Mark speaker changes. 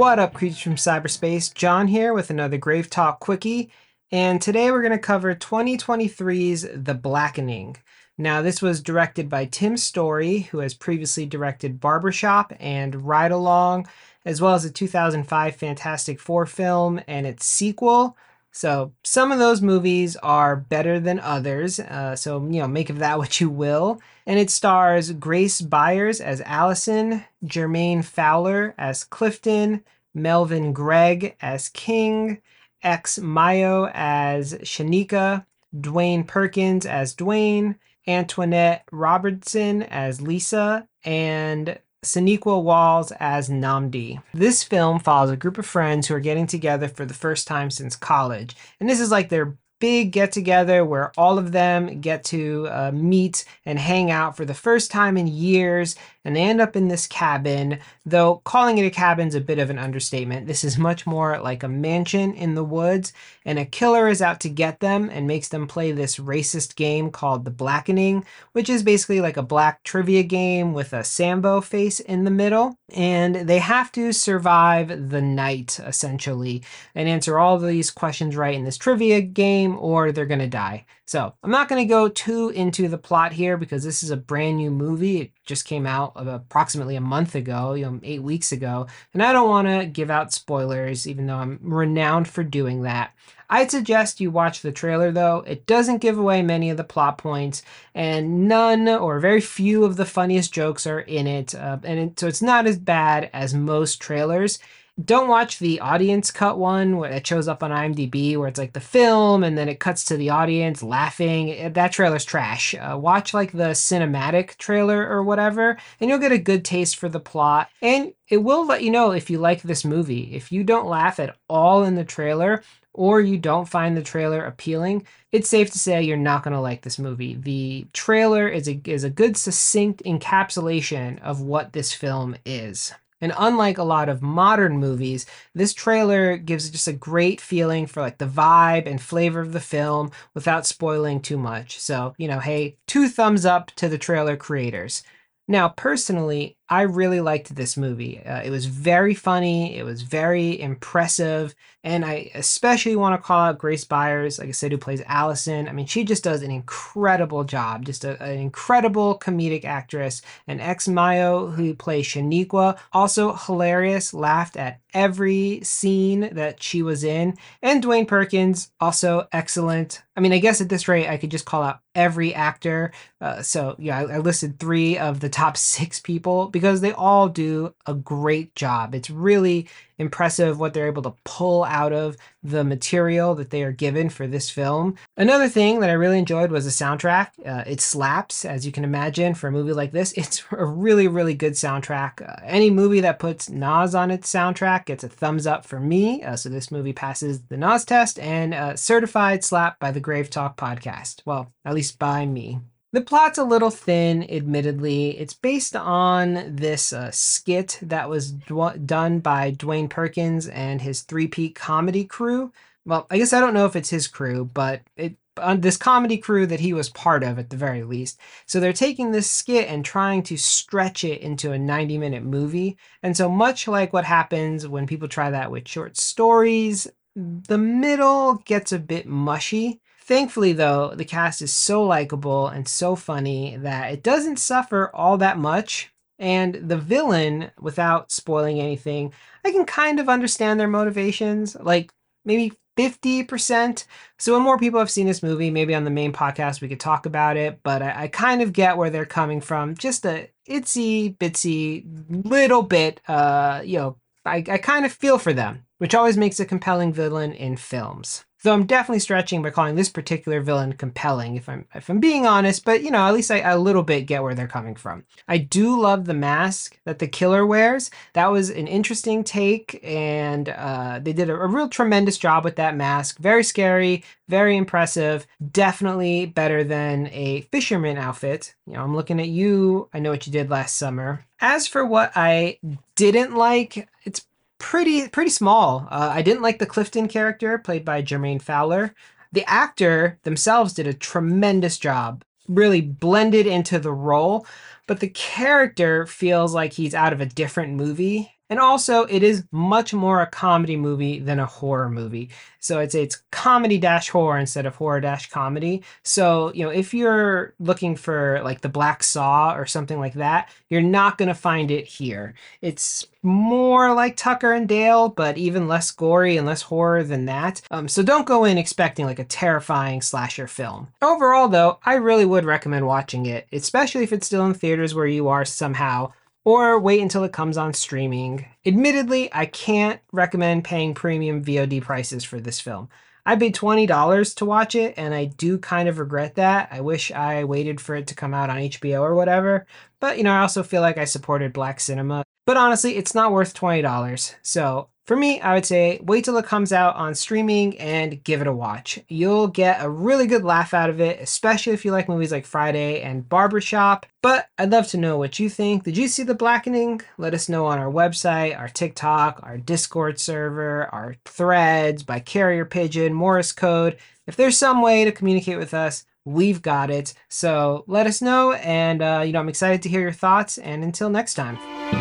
Speaker 1: What up, creatures from cyberspace? Jon here with another Grave Talk Quickie, and today we're going to cover 2023's The Blackening. Now, this was directed by Tim Story, who has previously directed Barbershop and Ride Along, as well as the 2005 Fantastic Four film and its sequel. So, some of those movies are better than others, uh, so, you know, make of that what you will. And it stars Grace Byers as Allison, Jermaine Fowler as Clifton, Melvin Gregg as King, X Mayo as Shanika, Dwayne Perkins as Dwayne, Antoinette Robertson as Lisa, and Sinqua Walls as Nnamdi. This film follows a group of friends who are getting together for the first time since college. And this is like their big get together where all of them get to uh, meet and hang out for the first time in years and they end up in this cabin though calling it a cabin is a bit of an understatement. This is much more like a mansion in the woods and a killer is out to get them and makes them play this racist game called the blackening which is basically like a black trivia game with a sambo face in the middle and they have to survive the night essentially and answer all these questions right in this trivia game game or they're going to die. So I'm not going to go too into the plot here because this is a brand new movie. It just came out approximately a month ago, you know, eight weeks ago. And I don't want to give out spoilers, even though I'm renowned for doing that. I'd suggest you watch the trailer though. It doesn't give away many of the plot points, and none or very few of the funniest jokes are in it. Uh, and it, so it's not as bad as most trailers don't watch the audience cut one where it shows up on IMDb where it's like the film and then it cuts to the audience laughing. Eh, that trailer's trash. Uh, watch like the cinematic trailer or whatever, and you'll get a good taste for the plot. And it will let you know if you like this movie. If you don't laugh at all in the trailer, or you don't find the trailer appealing, it's safe to say you're not going to like this movie. The trailer is a, is a good, succinct encapsulation of what this film is. And unlike a lot of modern movies, this trailer gives just a great feeling for like the vibe and flavor of the film without spoiling too much. So, you know, hey, two thumbs up to the trailer creators. Now, personally, I really liked this movie. Uh, it was very funny, it was very impressive, and I especially want to call out Grace Byers, like I said, who plays Allison. I mean, she just does an incredible job, just a, an incredible comedic actress. And X Mayo, who plays Shanika, also hilarious, laughed at every scene that she was in. And Dwayne Perkins, also excellent. I mean, I guess at this rate, I could just call out every actor. Uh, so, yeah, I, I listed three of the top six people because they all do a great job. It's really impressive what they're able to pull out of the material that they are given for this film. Another thing that I really enjoyed was the soundtrack. Uh, it slaps, as you can imagine, for a movie like this. It's a really, really good soundtrack. Uh, any movie that puts Nas on its soundtrack gets a thumbs up for me. Uh, so this movie passes the Nas test and uh, certified slap by the Grave Talk podcast. Well, at least by me. The plot's a little thin, admittedly. It's based on this uh, skit that was done by Dwayne Perkins and his 3Peat comedy crew. Well, I guess I don't know if it's his crew, but it on this comedy crew that he was part of at the very least. So they're taking this skit and trying to stretch it into a 90 minute movie. And so much like what happens when people try that with short stories, the middle gets a bit mushy. Thankfully, though, the cast is so likable and so funny that it doesn't suffer all that much. And the villain, without spoiling anything, I can kind of understand their motivations, like maybe 50%. So when more people have seen this movie, maybe on the main podcast, we could talk about it. But I, I kind of get where they're coming from. Just a itsy bitsy little bit, uh, you know, I, I kind of feel for them, which always makes a compelling villain in films. Though I'm definitely stretching by calling this particular villain compelling, if I'm if I'm being honest, but you know, at least I a little bit get where they're coming from. I do love the mask that the killer wears. That was an interesting take, and uh, they did a, a real tremendous job with that mask. Very scary, very impressive. Definitely better than a fisherman outfit. You know, I'm looking at you. I know what you did last summer. As for what I didn't like, it's pretty pretty small. Uh, I didn't like the Clifton character played by Jermaine Fowler. The actor themselves did a tremendous job, really blended into the role, but the character feels like he's out of a different movie. And also, it is much more a comedy movie than a horror movie. So say it's comedy dash horror instead of horror dash comedy. So, you know, if you're looking for like the Black Saw or something like that, you're not to find it here. It's more like Tucker and Dale, but even less gory and less horror than that. Um, so don't go in expecting like a terrifying slasher film. Overall, though, I really would recommend watching it, especially if it's still in theaters where you are somehow or wait until it comes on streaming. Admittedly, I can't recommend paying premium VOD prices for this film. I paid $20 to watch it, and I do kind of regret that. I wish I waited for it to come out on HBO or whatever. But, you know, I also feel like I supported black cinema. But honestly, it's not worth $20. So for me, I would say wait till it comes out on streaming and give it a watch. You'll get a really good laugh out of it, especially if you like movies like Friday and Barbershop. But I'd love to know what you think. Did you see The Blackening? Let us know on our website, our TikTok, our Discord server, our threads, by carrier pigeon, Morse code. If there's some way to communicate with us, we've got it. So let us know, and uh, you know I'm excited to hear your thoughts. And until next time.